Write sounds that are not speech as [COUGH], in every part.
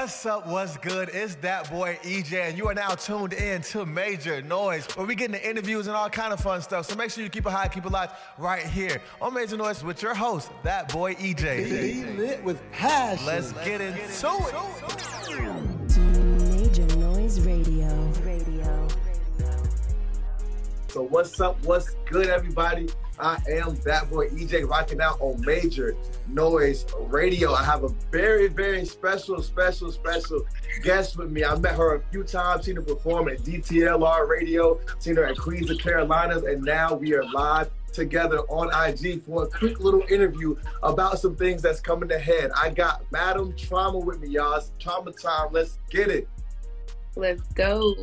What's up? What's good? It's that boy EJ, and you are now tuned in to Major Noise, where we get into interviews and all kind of fun stuff. So make sure you keep it high, keep it live right here on Major Noise with your host, that boy EJ. Be lit with passion. Let's get into it. to Major Noise Radio. Radio. So what's up? What's good, everybody? I am that boy EJ rocking out on Major Noise Radio. I have a very, very special, special, special guest with me. I met her a few times, seen her perform at DTLR Radio, seen her at Queens of Carolinas, and now we are live together on IG for a quick little interview about some things that's coming ahead. I got Madam Trauma with me, y'all. It's trauma time. Let's get it. Let's go.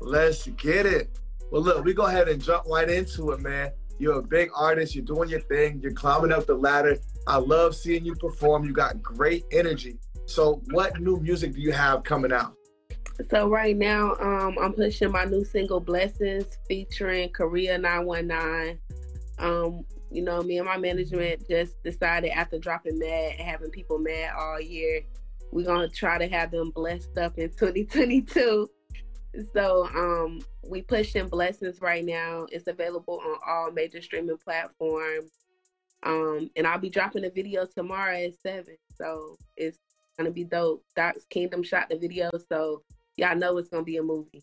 Let's get it. Well, look, we go ahead and jump right into it, man. You're a big artist. You're doing your thing. You're climbing up the ladder. I love seeing you perform. You got great energy. So, what new music do you have coming out? So right now, um, I'm pushing my new single "Blessings" featuring Korea 919. Um, you know, me and my management just decided after dropping Mad, having people mad all year, we're gonna try to have them blessed up in 2022. So um, we pushing blessings right now. It's available on all major streaming platforms. Um, and I'll be dropping a video tomorrow at seven. So it's gonna be dope. Doc's Kingdom shot the video, so y'all know it's gonna be a movie.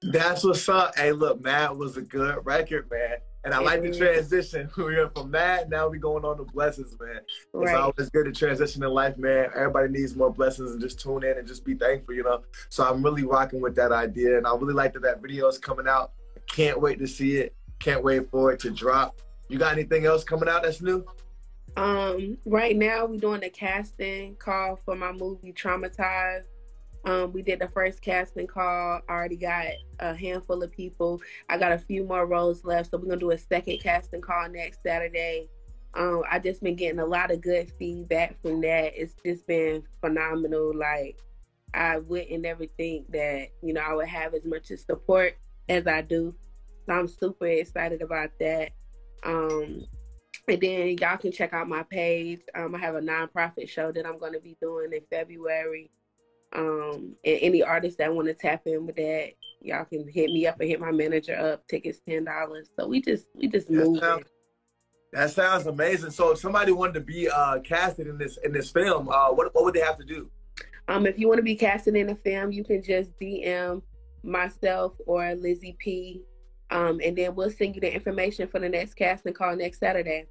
That's what's up. Hey, look, Mad was a good record, man. And I like the transition. [LAUGHS] We went from that, now we going on to blessings, man. It's Right. always good to transition in life, man. Everybody needs more blessings and just tune in and just be thankful, you know. So I'm really rocking with that idea, and I really like that that video is coming out. Can't wait to see it. Can't wait for it to drop. You got anything else coming out that's new? Um, right now we're doing a casting call for my movie Traumatized. Um, we did the first casting call. I already got a handful of people. I got a few more roles left, so we're gonna do a second casting call next Saturday. Um, I just been getting a lot of good feedback from that. It's just been phenomenal. Like I wouldn't never think that you know I would have as much support as I do. So I'm super excited about that. Um, and then y'all can check out my page. Um, I have a nonprofit show that I'm going to be doing in February. Um, and any artists that want to tap in with that, y'all can hit me up and hit my manager up. Tickets ten dollars. So we just we just move. That sounds amazing. So if somebody wanted to be uh, casted in this in this film, uh, what what would they have to do? Um, if you want to be casted in a film, you can just DM myself or Lizzie P. Um, and then we'll send you the information for the next casting call next Saturday.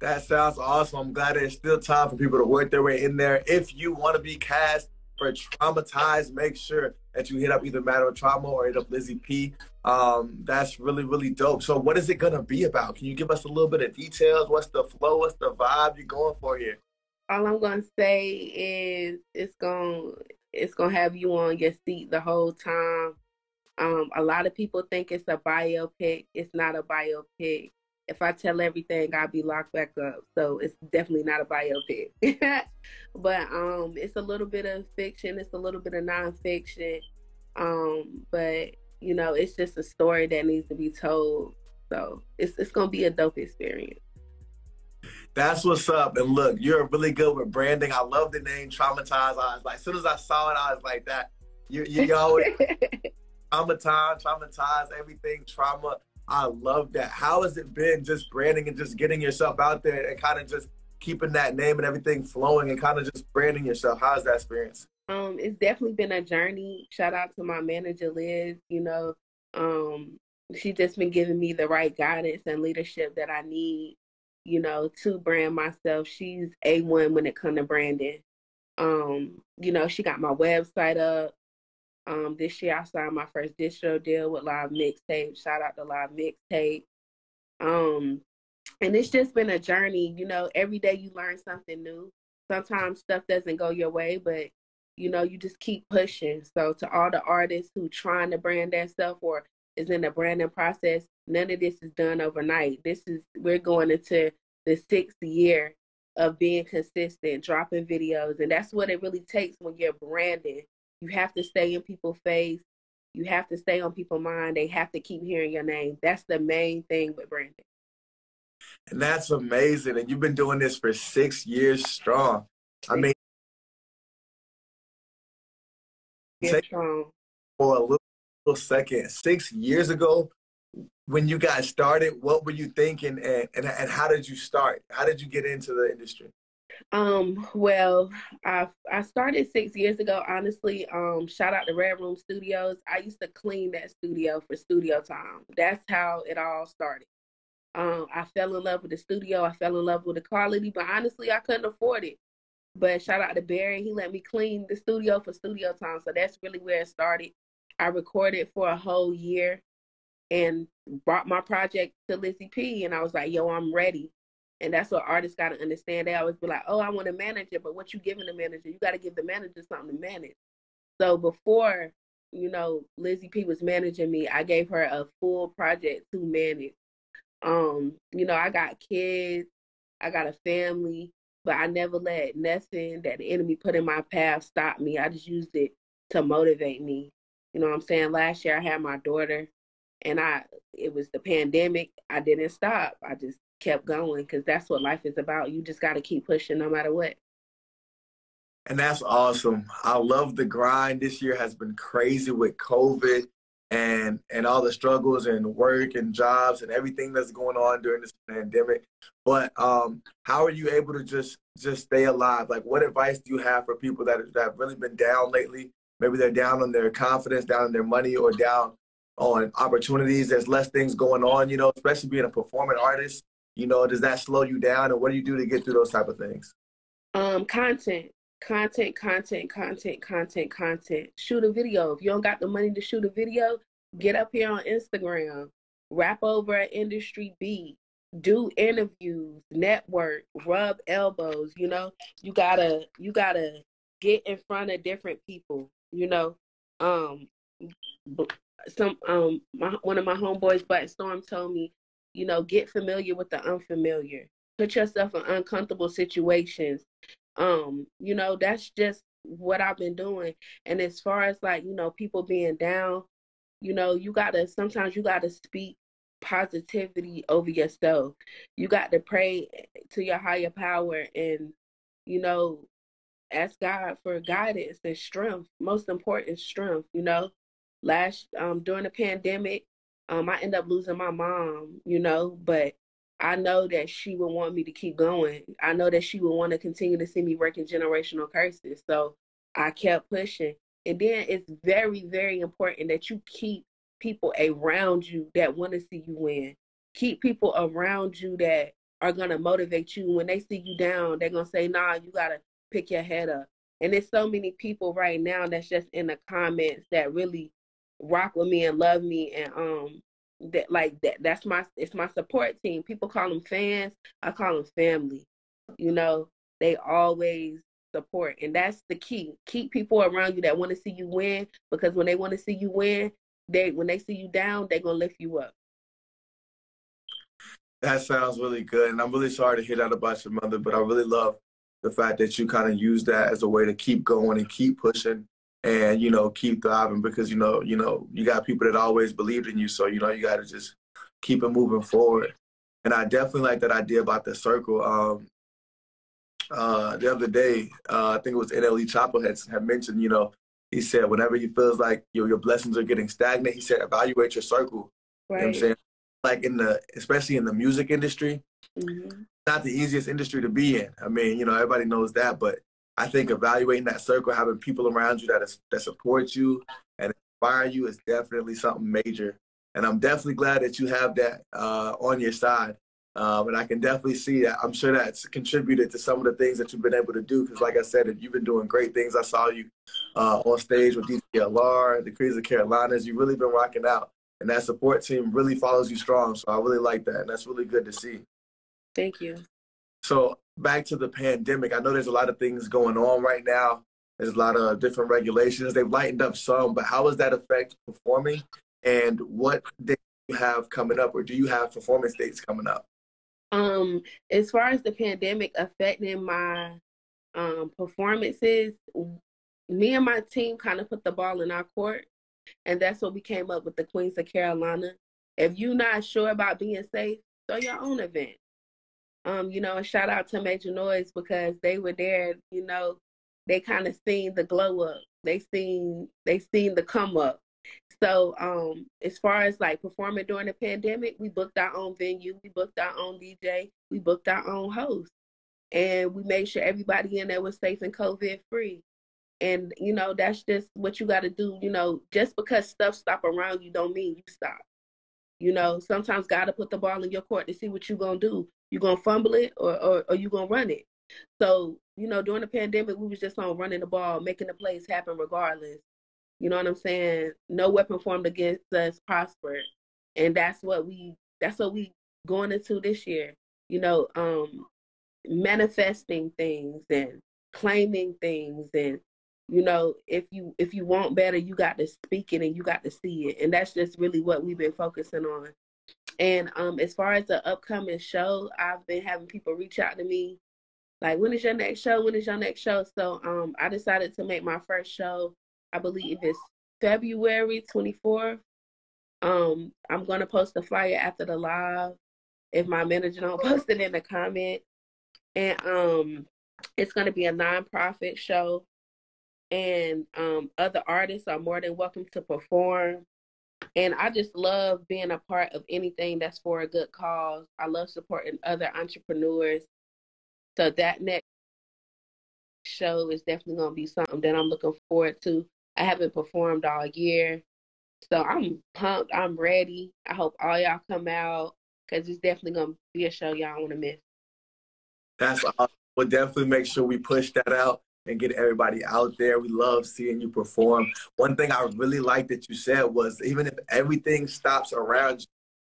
That sounds awesome. I'm glad there's still time for people to work their way in there. If you want to be cast for Traumatized, make sure that you hit up either Madam Trauma or hit up Lizzie P. Um, that's really, really dope. So, what is it going to be about? Can you give us a little bit of details? What's the flow? What's the vibe you're going for here? all I'm gonna say is it's gonna it's gonna have you on your seat the whole time. Um, a lot of people think it's a biopic. It's not a biopic. If I tell everything, I'll be locked back up. So it's definitely not a biopic. [LAUGHS] but um, it's a little bit of fiction. It's a little bit of nonfiction. Um, but you know, it's just a story that needs to be told. So it's it's gonna be a dope experience. That's what's up. And look, you're really good with branding. I love the name Traumatized. I was like, as soon as I saw it, I was like, that. You, you, you always [LAUGHS] traumatized, traumatized, everything trauma. I love that. How has it been just branding and just getting yourself out there and kind of just keeping that name and everything flowing and kind of just branding yourself? How's that experience? Um, it's definitely been a journey. Shout out to my manager Liz. You know, um, she just been giving me the right guidance and leadership that I need. You know, to brand myself. She's a one when it comes to branding. Um, you know, she got my website up. Um, this year I signed my first distro deal with Live Mixtape. Shout out to Live Mixtape. Um, and it's just been a journey. You know, every day you learn something new. Sometimes stuff doesn't go your way, but you know, you just keep pushing. So to all the artists who trying to brand their stuff or is in the branding process, none of this is done overnight. This is we're going into the sixth year of being consistent, dropping videos, and that's what it really takes when you're branding. You have to stay in people's face. You have to stay on people's mind. They have to keep hearing your name. That's the main thing with branding. And that's amazing. And you've been doing this for six years strong. I mean, strong. For a little, little second, six years ago, when you got started, what were you thinking, and, and and how did you start? How did you get into the industry? Um, well, I I started six years ago. Honestly, um, shout out to Red Room Studios. I used to clean that studio for studio time. That's how it all started. Um, I fell in love with the studio. I fell in love with the quality, but honestly, I couldn't afford it. But shout out to Barry. He let me clean the studio for studio time. So that's really where it started. I recorded for a whole year and brought my project to Lizzie P. And I was like, yo, I'm ready. And that's what artists got to understand. They always be like, oh, I want a manager. But what you giving the manager? You got to give the manager something to manage. So before, you know, Lizzie P was managing me, I gave her a full project to manage. Um, you know, I got kids, I got a family, but I never let nothing that the enemy put in my path stop me. I just used it to motivate me. You know what I'm saying? Last year I had my daughter and I it was the pandemic. I didn't stop. I just kept going because that's what life is about. You just got to keep pushing no matter what. And that's awesome. I love the grind. This year has been crazy with COVID and and all the struggles and work and jobs and everything that's going on during this pandemic. But um, how are you able to just just stay alive? Like, what advice do you have for people that that have really been down lately? Maybe they're down on their confidence, down on their money, or down on opportunities. There's less things going on, you know, especially being a performing artist. You know, does that slow you down, or what do you do to get through those type of things? Um, content, content, content, content, content, content. Shoot a video. If you don't got the money to shoot a video, get up here on Instagram, rap over an industry beat, do interviews, network, rub elbows. You know, you gotta you gotta get in front of different people. You know, um, some um my, one of my homeboys Black Storm told me, you know, get familiar with the unfamiliar. Put yourself in uncomfortable situations. Um, you know, that's just what I've been doing. And as far as like, you know, people being down, you know, you gotta sometimes you gotta speak positivity over yourself. You got to pray to your higher power and, you know, ask God for guidance and strength. Most important, strength, you know last um during the pandemic um i end up losing my mom you know but i know that she would want me to keep going. I know that she would want to continue to see me working generational curses. So i kept pushing. And then it's very very important that you keep people around you that want to see you win. Keep people around you that are going to motivate you. When they see you down they're going to say nah you got to pick your head up. And there's so many people right now that's just in the comments that really rock with me and love me and um that like that that's my it's my support team. People call them fans i call them family you know? They always support and that's the key. Keep people around you that want to see you win because when they want to see you win they when they see you down they're gonna lift you up. That sounds really good and i'm really sorry to hear that about your mother but i really love the fact that you kind of use that as a way to keep going and keep pushing and you know keep thriving because you know you know you got people that always believed in you so you know you got to just keep it moving forward. And i definitely like that idea about the circle um uh the other day uh i think it was NLE Choppa had, had mentioned you know he said whenever you feels like your, your blessings are getting stagnant he said evaluate your circle. Right. you know what i'm saying? Like in the especially in the music industry. Mm-hmm. not the easiest industry to be in. I mean you know everybody knows that but I think evaluating that circle, having people around you that is, that support you and inspire you is definitely something major. And I'm definitely glad that you have that uh, on your side. Um, and I can definitely see that. I'm sure that's contributed to some of the things that you've been able to do. Because, like I said, you've been doing great things. I saw you uh, on stage with DTLR, the Queens of Carolinas. You've really been rocking out, and that support team really follows you strong. So I really like that, and that's really good to see. Thank you. So back to the pandemic, I know there's a lot of things going on right now. There's a lot of different regulations. They've lightened up some, but how does that affect performing? And what do you have coming up, or do you have performance dates coming up? Um, as far as the pandemic affecting my um, performances, me and my team kind of put the ball in our court, and that's what we came up with the Queens of Carolina. If you're not sure about being safe, throw your own event. Um, you know, and shout out to Major Noise because they were there, you know, they kind of seen the glow up. They seen they seen the come up. So um as far as like performing during the pandemic, we booked our own venue, we booked our own DJ, we booked our own host. And we made sure everybody in there was safe and COVID free. And you know, that's just what you gotta do. You know, just because stuff stop around you don't mean you stop. You know, sometimes gotta put the ball in your court to see what you're gonna do. You gonna fumble it or, or, or you gonna run it. So, you know, during the pandemic we was just on running the ball, making the plays happen regardless. You know what I'm saying? No weapon formed against us prospered. And that's what we that's what we going into this year. You know, um manifesting things and claiming things and you know if you if you want better you got to speak it and you got to see it and that's just really what we've been focusing on and um as far as the upcoming show i've been having people reach out to me like when is your next show when is your next show so um i decided to make my first show I believe it's February 24th. Um, I'm gonna post a flyer after the live if my manager don't [LAUGHS] post it in the comment. And um it's gonna be a nonprofit show and um other artists are more than welcome to perform. And I just love being a part of anything that's for a good cause. I love supporting other entrepreneurs. So that next show is definitely going to be something that I'm looking forward to. I haven't performed all year. So I'm pumped. I'm ready. I hope all y'all come out because it's definitely going to be a show y'all want to miss. That's awesome. We'll definitely make sure we push that out and get everybody out there. We love seeing you perform. One thing I really like that you said was even if everything stops around you,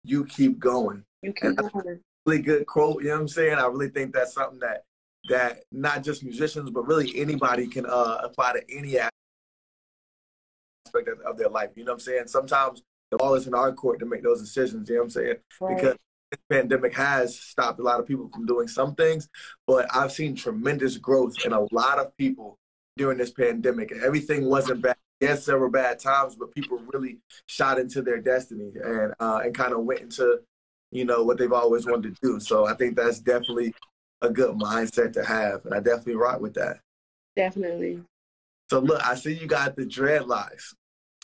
you keep going. You keep going. Really good quote. You know what I'm saying? I really think that's something that that not just musicians, but really anybody can uh, apply to any aspect of, of, their life. You know what I'm saying? Sometimes the ball is in our court to make those decisions. You know what I'm saying? Right. Because this pandemic has stopped a lot of people from doing some things, but I've seen tremendous growth in a lot of people during this pandemic. Everything wasn't bad. Yes, there were bad times, but people really shot into their destiny and uh, and kind of went into, you know, what they've always wanted to do. So I think that's definitely a good mindset to have, and I definitely rock with that. Definitely. So look, I see you got the dreadlocks.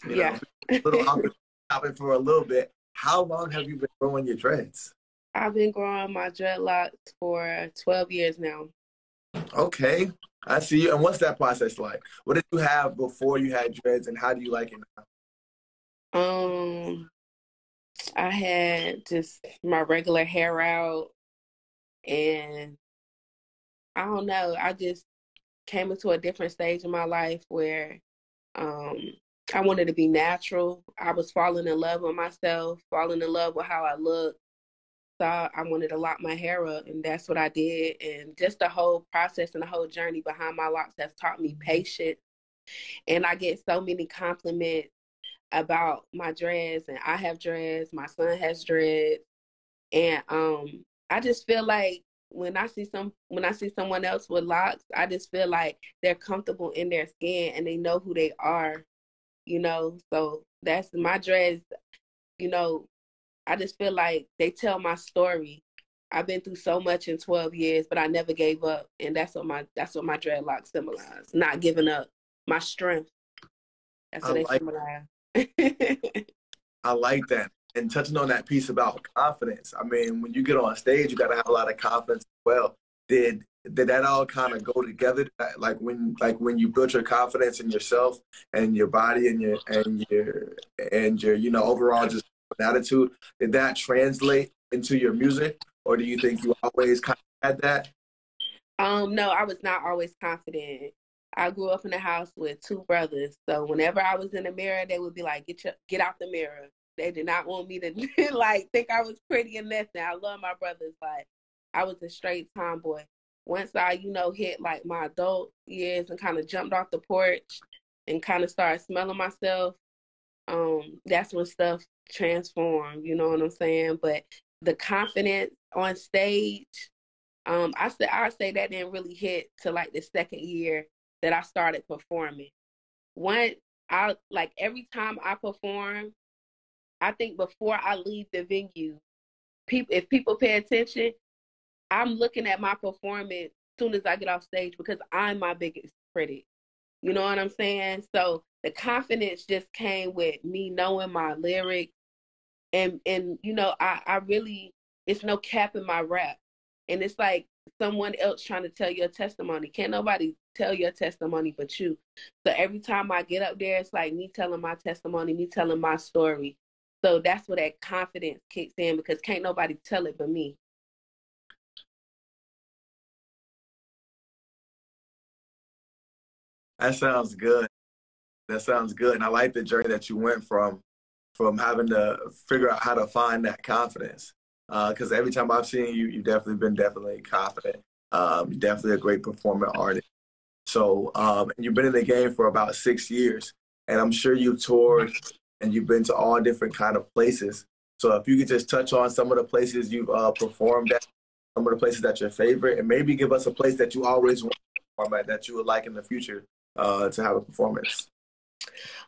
You yeah. Know, little [LAUGHS] topic for a little bit. How long have you been growing your dreads? I've been growing my dreadlocks for 12 years now. Okay, I see you. And what's that process like? What did you have before you had dreads, and how do you like it now? Um, I had just my regular hair out, and I don't know. I just came into a different stage in my life where um, I wanted to be natural. I was falling in love with myself, falling in love with how I look. So I wanted to lock my hair up, and that's what I did. And just the whole process and the whole journey behind my locks has taught me patience. And I get so many compliments about my dreads, and I have dreads. My son has dreads, and um, I just feel like when I see some when I see someone else with locks, I just feel like they're comfortable in their skin and they know who they are, you know. So that's my dreads, you know, I just feel like they tell my story. I've been through so much in 12 years, but I never gave up. And that's what my that's what my dreadlocks symbolize. Not giving up. My strength. That's what I they like, symbolize. I like that and touching on that piece about confidence. I mean, when you get on stage, you got to have a lot of confidence as well. Did did that all kind of go together? Like when like when you built your confidence in yourself and your body and your and your and your you know overall just attitude, did that translate into your music, or do you think you always kind of had that? Um, no, I was not always confident. I grew up in a house with two brothers, so whenever I was in the mirror, they would be like, "Get your, get out the mirror." They did not want me to [LAUGHS] like think I was pretty and nothing. I love my brothers, but I was a straight tomboy. Once I, you know, hit like my adult years and kind of jumped off the porch and kind of started smelling myself, um, that's when stuff transformed. You know what I'm saying? But the confidence on stage, um, I say I say that didn't really hit to like the second year that I started performing. Once I like every time I perform, I think before I leave the venue, people if people pay attention, I'm looking at my performance as soon as I get off stage because I'm my biggest critic. You know what I'm saying? So the confidence just came with me knowing my lyrics and and you know, I, I really it's no cap in my rap. And it's like someone else trying to tell your testimony. Can't nobody tell your testimony but you. So every time I get up there, it's like me telling my testimony, me telling my story. So that's where that confidence kicks in because can't nobody tell it but me. That sounds good. That sounds good. And I like the journey that you went from from having to figure out how to find that confidence. Because uh, every time I've seen you, you've definitely been definitely confident. Um, you're definitely a great performing artist. So, um, you've been in the game for about six years, and I'm sure you've toured and you've been to all different kind of places. So, if you could just touch on some of the places you've uh, performed at, some of the places that your favorite, and maybe give us a place that you always want to perform at that you would like in the future uh, to have a performance.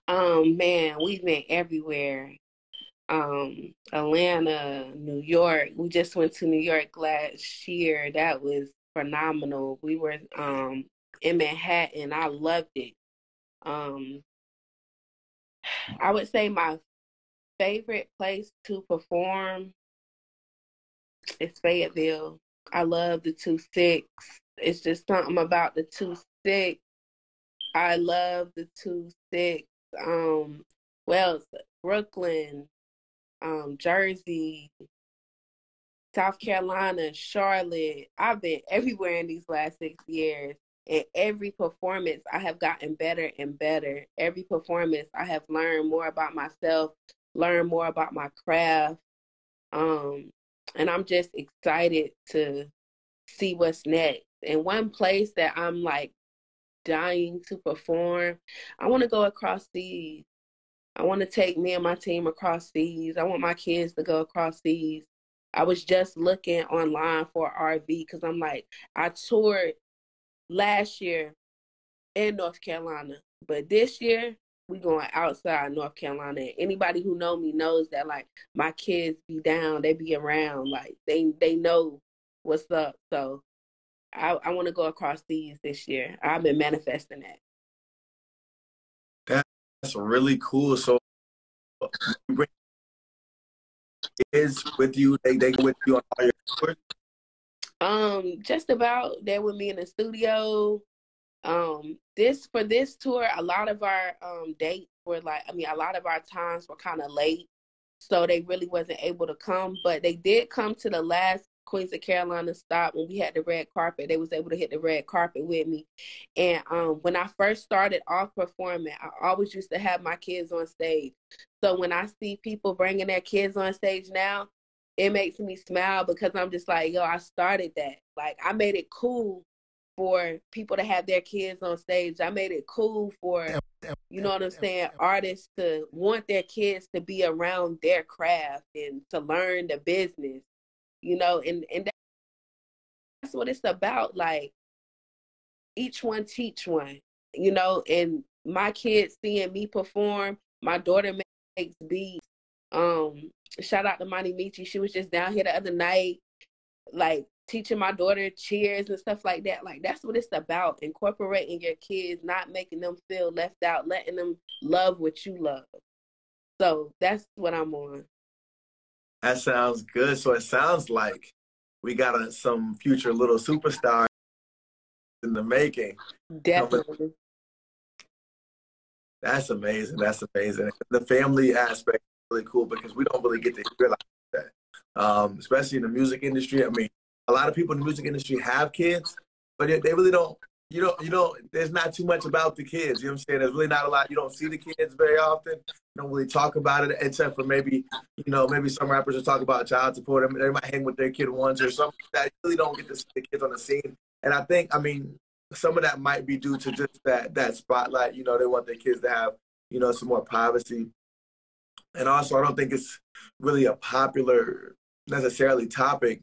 Um, man, we've been everywhere. Um, Atlanta, New York. We just went to New York last year. That was phenomenal. We were um in Manhattan. I loved it. Um, I would say my favorite place to perform is Fayetteville. I love the two six. It's just something about the two six. I love the two six. Um, well, Brooklyn, um, Jersey, South Carolina, Charlotte. I've been everywhere in these last six years. And every performance, I have gotten better and better. Every performance, I have learned more about myself, learned more about my craft. Um, and I'm just excited to see what's next. And one place that I'm like dying to perform, I want to go across seas. I want to take me and my team across seas. I want my kids to go across seas. I was just looking online for RV because I'm like, I toured last year in North Carolina, but this year we going outside North Carolina. Anybody who know me knows that like my kids be down, they be around, like they they know what's up. So I, I want to go across these this year. I've been manifesting that. That's really cool. So is with you. They they with you on all your tours. Um, just about. They're with me in the studio. Um, this for this tour, a lot of our um dates were like, I mean, a lot of our times were kind of late, so they really wasn't able to come. But they did come to the last Queens of Carolina stop when we had the red carpet. They was able to hit the red carpet with me. And um, when I first started off performing, I always used to have my kids on stage. So when I see people bringing their kids on stage now, it makes me smile because I'm just like, yo, I started that. Like I made it cool for people to have their kids on stage. I made it cool for you know what I'm saying, artists to want their kids to be around their craft and to learn the business you know, and and that's what it's about. Like each one teach one, you know, and my kids seeing me perform, my daughter makes beats. Um, shout out to Monty Michi. She was just down here the other night, like teaching my daughter cheers and stuff like that. Like that's what it's about. Incorporating your kids, not making them feel left out, letting them love what you love. So that's what I'm on. That sounds good. So it sounds like we got a, some future little superstar in the making. Definitely. That's amazing. That's amazing. The family aspect is really cool because we don't really get to hear like that, um, especially in the music industry. I mean, a lot of people in the music industry have kids, but they really don't you know, you know, there's not too much about the kids. You know what I'm saying? There's really not a lot. You don't see the kids very often. You don't really talk about it, except for maybe, you know, maybe some rappers will talk about child support. I mean, they might hang with their kid once or something that. Really don't get to see the kids on the scene. And I think, I mean, some of that might be due to just that that spotlight. You know, they want their kids to have, you know, some more privacy. And also, I don't think it's really a popular necessarily topic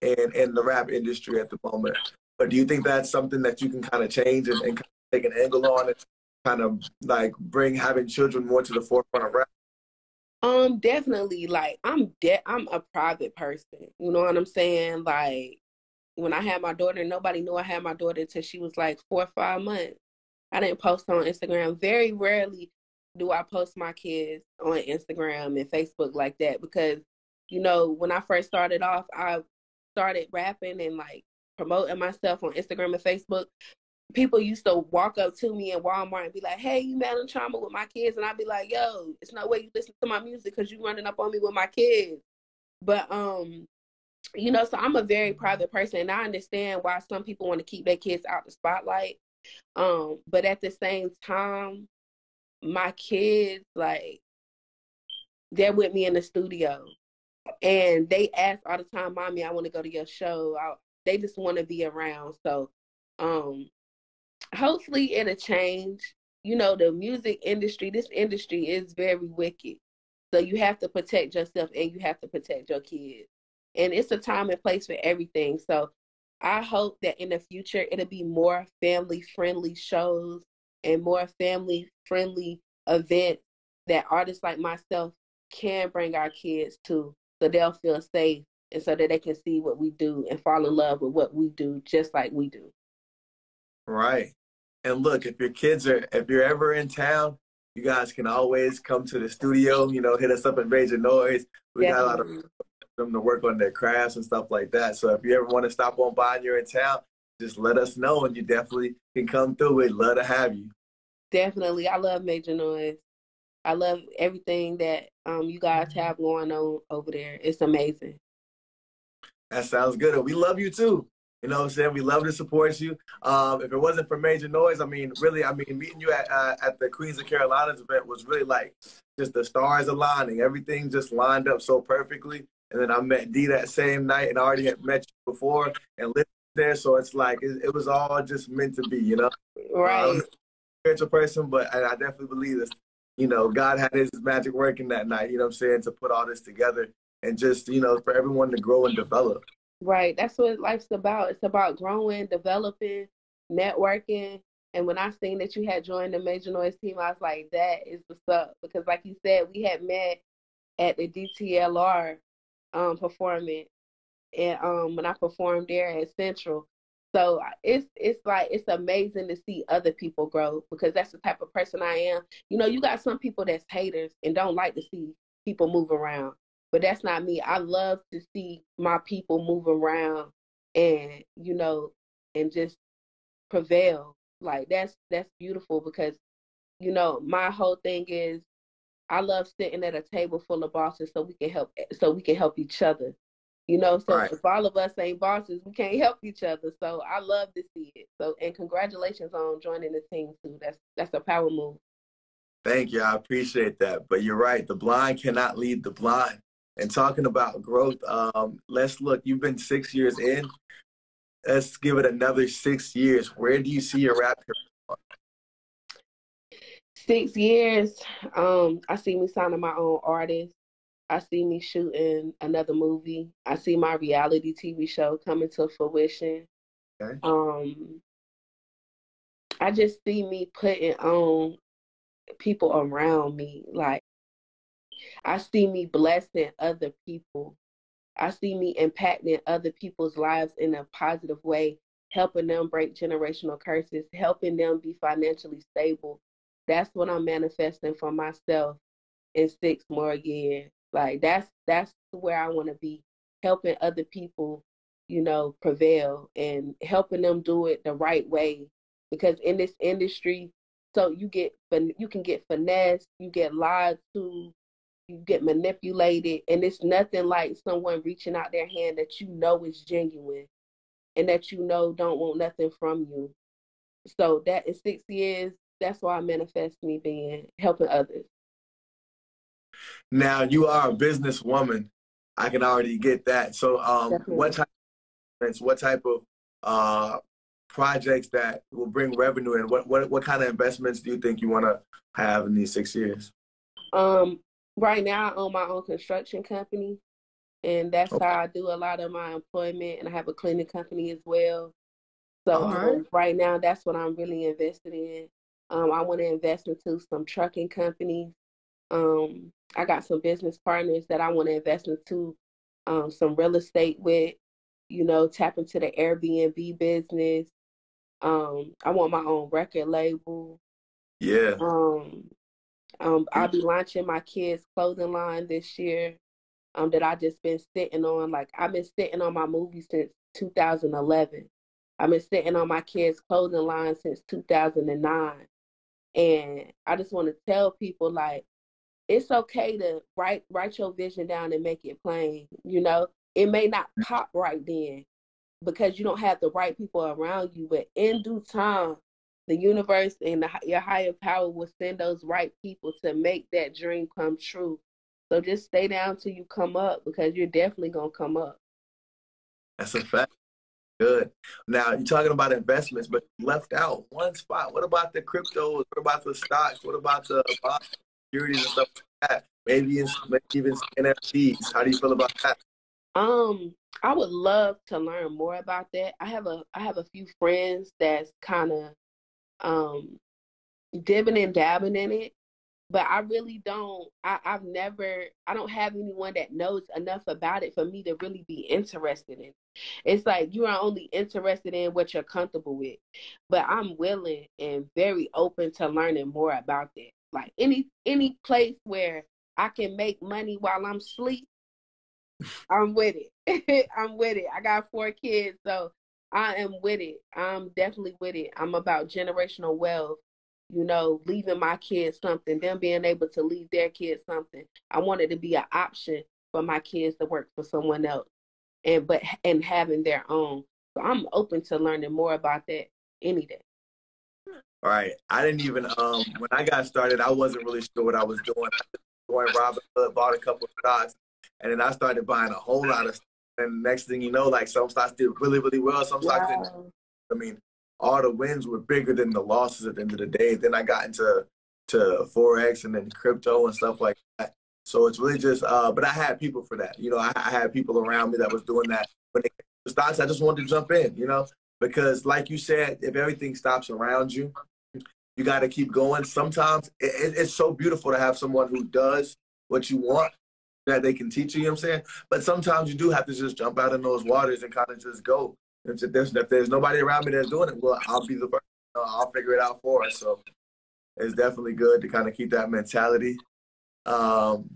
in in the rap industry at the moment. But do you think that's something that you can kind of change and, and kind of take an angle on and kind of like bring having children more to the forefront of rap? Um, definitely. Like I'm de- I'm a private person. You know what I'm saying? Like when I had my daughter, nobody knew I had my daughter until she was like four or five months. I didn't post on Instagram. Very rarely do I post my kids on Instagram and Facebook like that because, you know, when I first started off, I started rapping and like promoting myself on Instagram and Facebook. People used to walk up to me in Walmart and be like, "Hey, you Madam Trauma with my kids," and I'd be like, "Yo, it's no way you listen to my music because you running up on me with my kids." But um, you know, so I'm a very private person, and I understand why some people want to keep their kids out the spotlight. Um, but at the same time, my kids like they're with me in the studio and they ask all the time mommy i want to go to your show they just want to be around. So um hopefully it'll change. You know the music industry this industry is very wicked. So you have to protect yourself and you have to protect your kids. And it's a time and place for everything. So i hope that in the future it'll be more family friendly shows and more family friendly events that artists like myself can bring our kids to so they'll feel safe and so that they can see what we do and fall in love with what we do just like we do. Right. And look, if your kids are if you're ever in town, you guys can always come to the studio, you know, hit us up at Major Noise. We Definitely. got a lot of them to work on their crafts and stuff like that. So if you ever want to stop on by and you're in town, just let us know and you definitely can come through. We'd love to have you. Definitely. I love Major Noise. I love everything that um, you guys have going on over there. It's amazing. That sounds good. We love you too. You know what I'm saying? We love to support you. Um, if it wasn't for Major Noise, I mean, really, I mean, meeting you at uh, at the Queens of Carolinas event was really like just the stars aligning. Everything just lined up so perfectly. And then I met D that same night and I already had met you before and lived there. So it's like, it, it was all just meant to be, you know? Right. Um, spiritual person, but I, I definitely believe this. You know, God had His magic working that night. You know what I'm saying to put all this together and just you know for everyone to grow and develop. Right. That's what life's about. It's about growing, developing, networking. And when I seen that you had joined the Major Noise team, I was like, that is what's up. Because like you said, we had met at the DTLR um, performance and um, when I performed there at Central. So it's it's like it's amazing to see other people grow because that's the type of person I am. You know, you got some people that's haters and don't like to see people move around, but that's not me. I love to see my people move around and you know and just prevail. Like that's that's beautiful because you know my whole thing is I love sitting at a table full of bosses so we can help so we can help each other. You know, so right. if all of us ain't bosses, we can't help each other. So I love to see it. So and congratulations on joining the team too. That's that's a power move. Thank you. I appreciate that. But you're right. The blind cannot lead the blind. And talking about growth, um, let's look. You've been six years in. Let's give it another six years. Where do you see your rap career? Six years. Um, I see me signing my own artist. I see me shooting another movie. I see my reality TV show coming to fruition. Okay. Um, I just see me putting on people around me. Like, I see me blessing other people. I see me impacting other people's lives in a positive way, helping them break generational curses, helping them be financially stable. That's what I'm manifesting for myself in six more years. Like that's that's where I want to be, helping other people, you know, prevail and helping them do it the right way. Because in this industry, so you get you can get finesse, you get lied to, you get manipulated, and it's nothing like someone reaching out their hand that you know is genuine, and that you know don't want nothing from you. So that is six years. That's why I manifest me being helping others. Now you are a businesswoman. I can already get that. So, um, what type of what type of uh, projects that will bring revenue and what, what what kind of investments do you think you want to have in these six years? Um, right now I own my own construction company, and that's okay. how I do a lot of my employment. And I have a cleaning company as well. So right. um, right now, that's what I'm really invested in. Um, I want to invest into some trucking companies. Um, I got some business partners that I want to invest into um, some real estate with, you know, tap into the Airbnb business, Um, I want my own record label. Yeah. Um, um, I'll be launching my kids' clothing line this year. Um, that I just been sitting on. Like I've been sitting on my movie since 2011. I've been sitting on my kids' clothing line since 2009. And I just want to tell people like it's okay to write write your vision down and make it plain. You know, it may not pop right then because you don't have the right people around you, but in due time, the universe and the, your higher power will send those right people to make that dream come true. So just stay down till you come up because you're definitely gonna come up. That's a fact. Good. Now you're talking about investments, but left out one spot. What about the cryptos? What about the stocks? What about the securities and stuff like that? Maybe, maybe even NFTs. How do you feel about that? Um, I would love to learn more about that. I have a I have a few friends that's kind of um dipping and dabbing in it, but I really don't. I, I've never. I don't have anyone that knows enough about it for me to really be interested in. It. it's like you are only interested in what you're comfortable with, but I'm willing and very open to learning more about that. Like any any place where I can make money while I'm asleep, I'm with it. [LAUGHS] I'm with it. I got four kids, so I am with it. I'm definitely with it. I'm about generational wealth you know, leaving my kids something, them being able to leave their kids something. I wanted to be an option for my kids to work for someone else and but and having their own. So I'm open to learning more about that any day. All right. I didn't even um when I got started, I wasn't really sure what I was doing. I Robin Hood, bought a couple of stocks, and then I started buying a whole lot of. And next thing you know, like some stocks did really, really well. Some stocks wow. didn't. I mean, all the wins were bigger than the losses at the end of the day. Then I got into to forex and then crypto and stuff like that. So it's really just, uh, but I had people for that. You know, I, I had people around me that was doing that. It came stocks, I just wanted to jump in. You know, because like you said, if everything stops around you, you got to keep going. Sometimes it, it's so beautiful to have someone who does what you want that they can teach you. You know what I'm saying? But sometimes you do have to just jump out in those waters and kind of just go. If there's, if there's nobody around me that's doing it, well, I'll be the person. I'll figure it out for us. So it's definitely good to kind of keep that mentality. Um,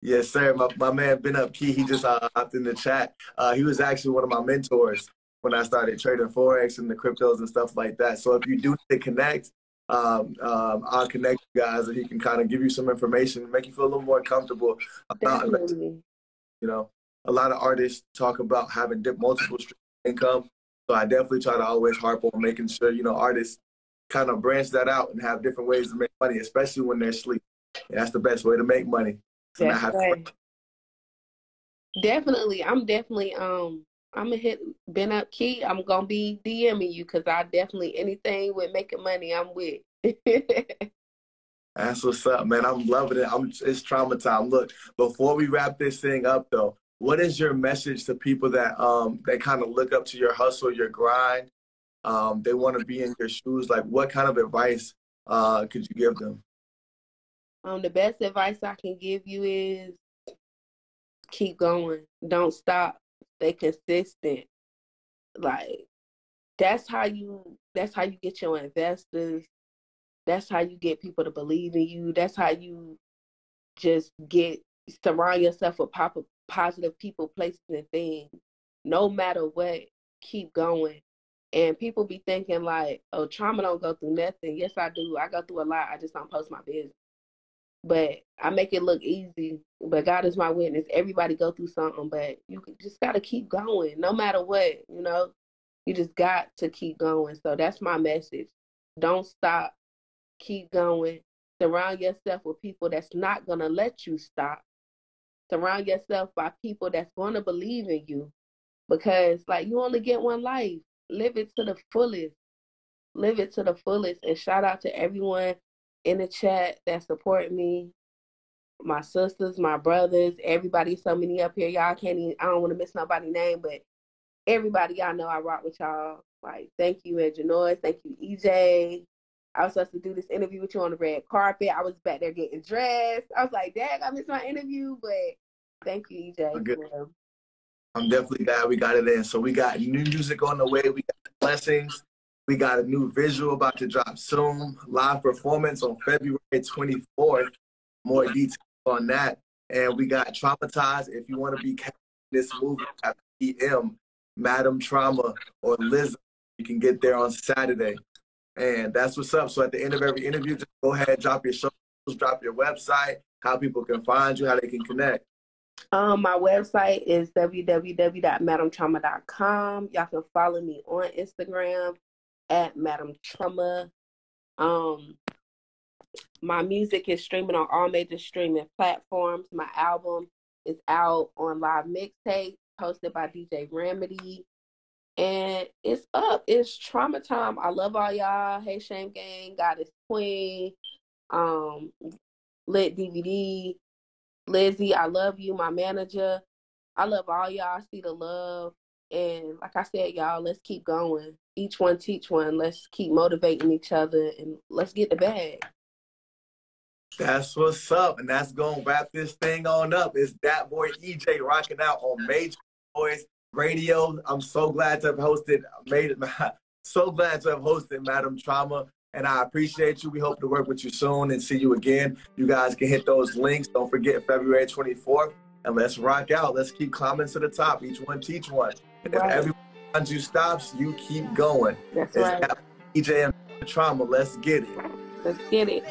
yes, sir. My, my man Ben Up Key, he just uh, hopped in the chat. Uh, he was actually one of my mentors when I started trading forex and the cryptos and stuff like that. So if you do connect, um, um, I'll connect you guys, and he can kind of give you some information, make you feel a little more comfortable about Definitely. You know, a lot of artists talk about having multiple streams income. So I definitely try to always harp on making sure, you know, artists kind of branch that out and have different ways to make money, especially when they're asleep. And that's the best way to make money. right. Definitely. I'm definitely um I'm gonna hit Ben up key. I'm gonna be DMing you because I definitely anything with making money I'm with. [LAUGHS] That's what's up, man. I'm loving it. I'm it's trauma time. Look, before we wrap this thing up though, what is your message to people that um that kind of look up to your hustle, your grind? Um, they want to be in your shoes. Like, what kind of advice uh could you give them? Um, the best advice I can give you is keep going. Don't stop. Stay consistent. Like that's how you that's how you get your investors. That's how you get people to believe in you. That's how you just get surround yourself with pop positive people, places, and things. No matter what, keep going. And people be thinking like, oh, trauma don't go through nothing. Yes, I do. I go through a lot. I just don't post my business. But I make it look easy. But God is my witness. Everybody go through something, but you just gotta keep going, no matter what. You know, you just got to keep going. So that's my message. Don't stop. Keep going. Surround yourself with people that's not gonna let you stop surround yourself by people that's to believe in you because like you only get one life live it to the fullest live it to the fullest and shout out to everyone in the chat that support me my sisters my brothers everybody so many up here y'all can't even i don't want to miss nobody's name but everybody y'all know i rock with y'all like thank you Noise. thank you ej I was supposed to do this interview with you on the red carpet. I was back there getting dressed. I was like, Dad, I missed my interview, but Thank you, EJ. I'm definitely glad we got it in. So we got new music on the way. We got blessings. We got a new visual about to drop soon. Live performance on February 24th. More details on that. And we got Traumatized. If you want to be this movie at PM, Madam Trauma or Liz, you can get there on Saturday. And that's what's up. So at the end of every interview, just go ahead, drop your socials, drop your website, how people can find you, how they can connect. Um, my website is www.madamtrauma.com. Y'all can follow me on Instagram at Madam Trauma. Um, my music is streaming on all major streaming platforms. My album is out on live mixtape, hosted by DJ Remedy. And it's up. It's trauma time. I love all y'all. Hey Shame Gang, Goddess Queen, um, Lit DVD, Lizzie, I love you, my manager. I love all y'all. See the love. And like I said, y'all, let's keep going. Each one teach one. Let's keep motivating each other and let's get the bag. That's what's up. And that's going to wrap this thing on up. It's that boy EJ rocking out on Major Noise Radio. I'm so glad to have hosted, made [LAUGHS] so glad to have hosted Madam Trauma. And I appreciate you. We hope to work with you soon and see you again. You guys can hit those links. Don't forget February 24th. And let's rock out. Let's keep climbing to the top. Each one teach one. Right. If everyone you stops, you keep going. That's it's right. EJ and Trauma. Let's get it. Let's get it.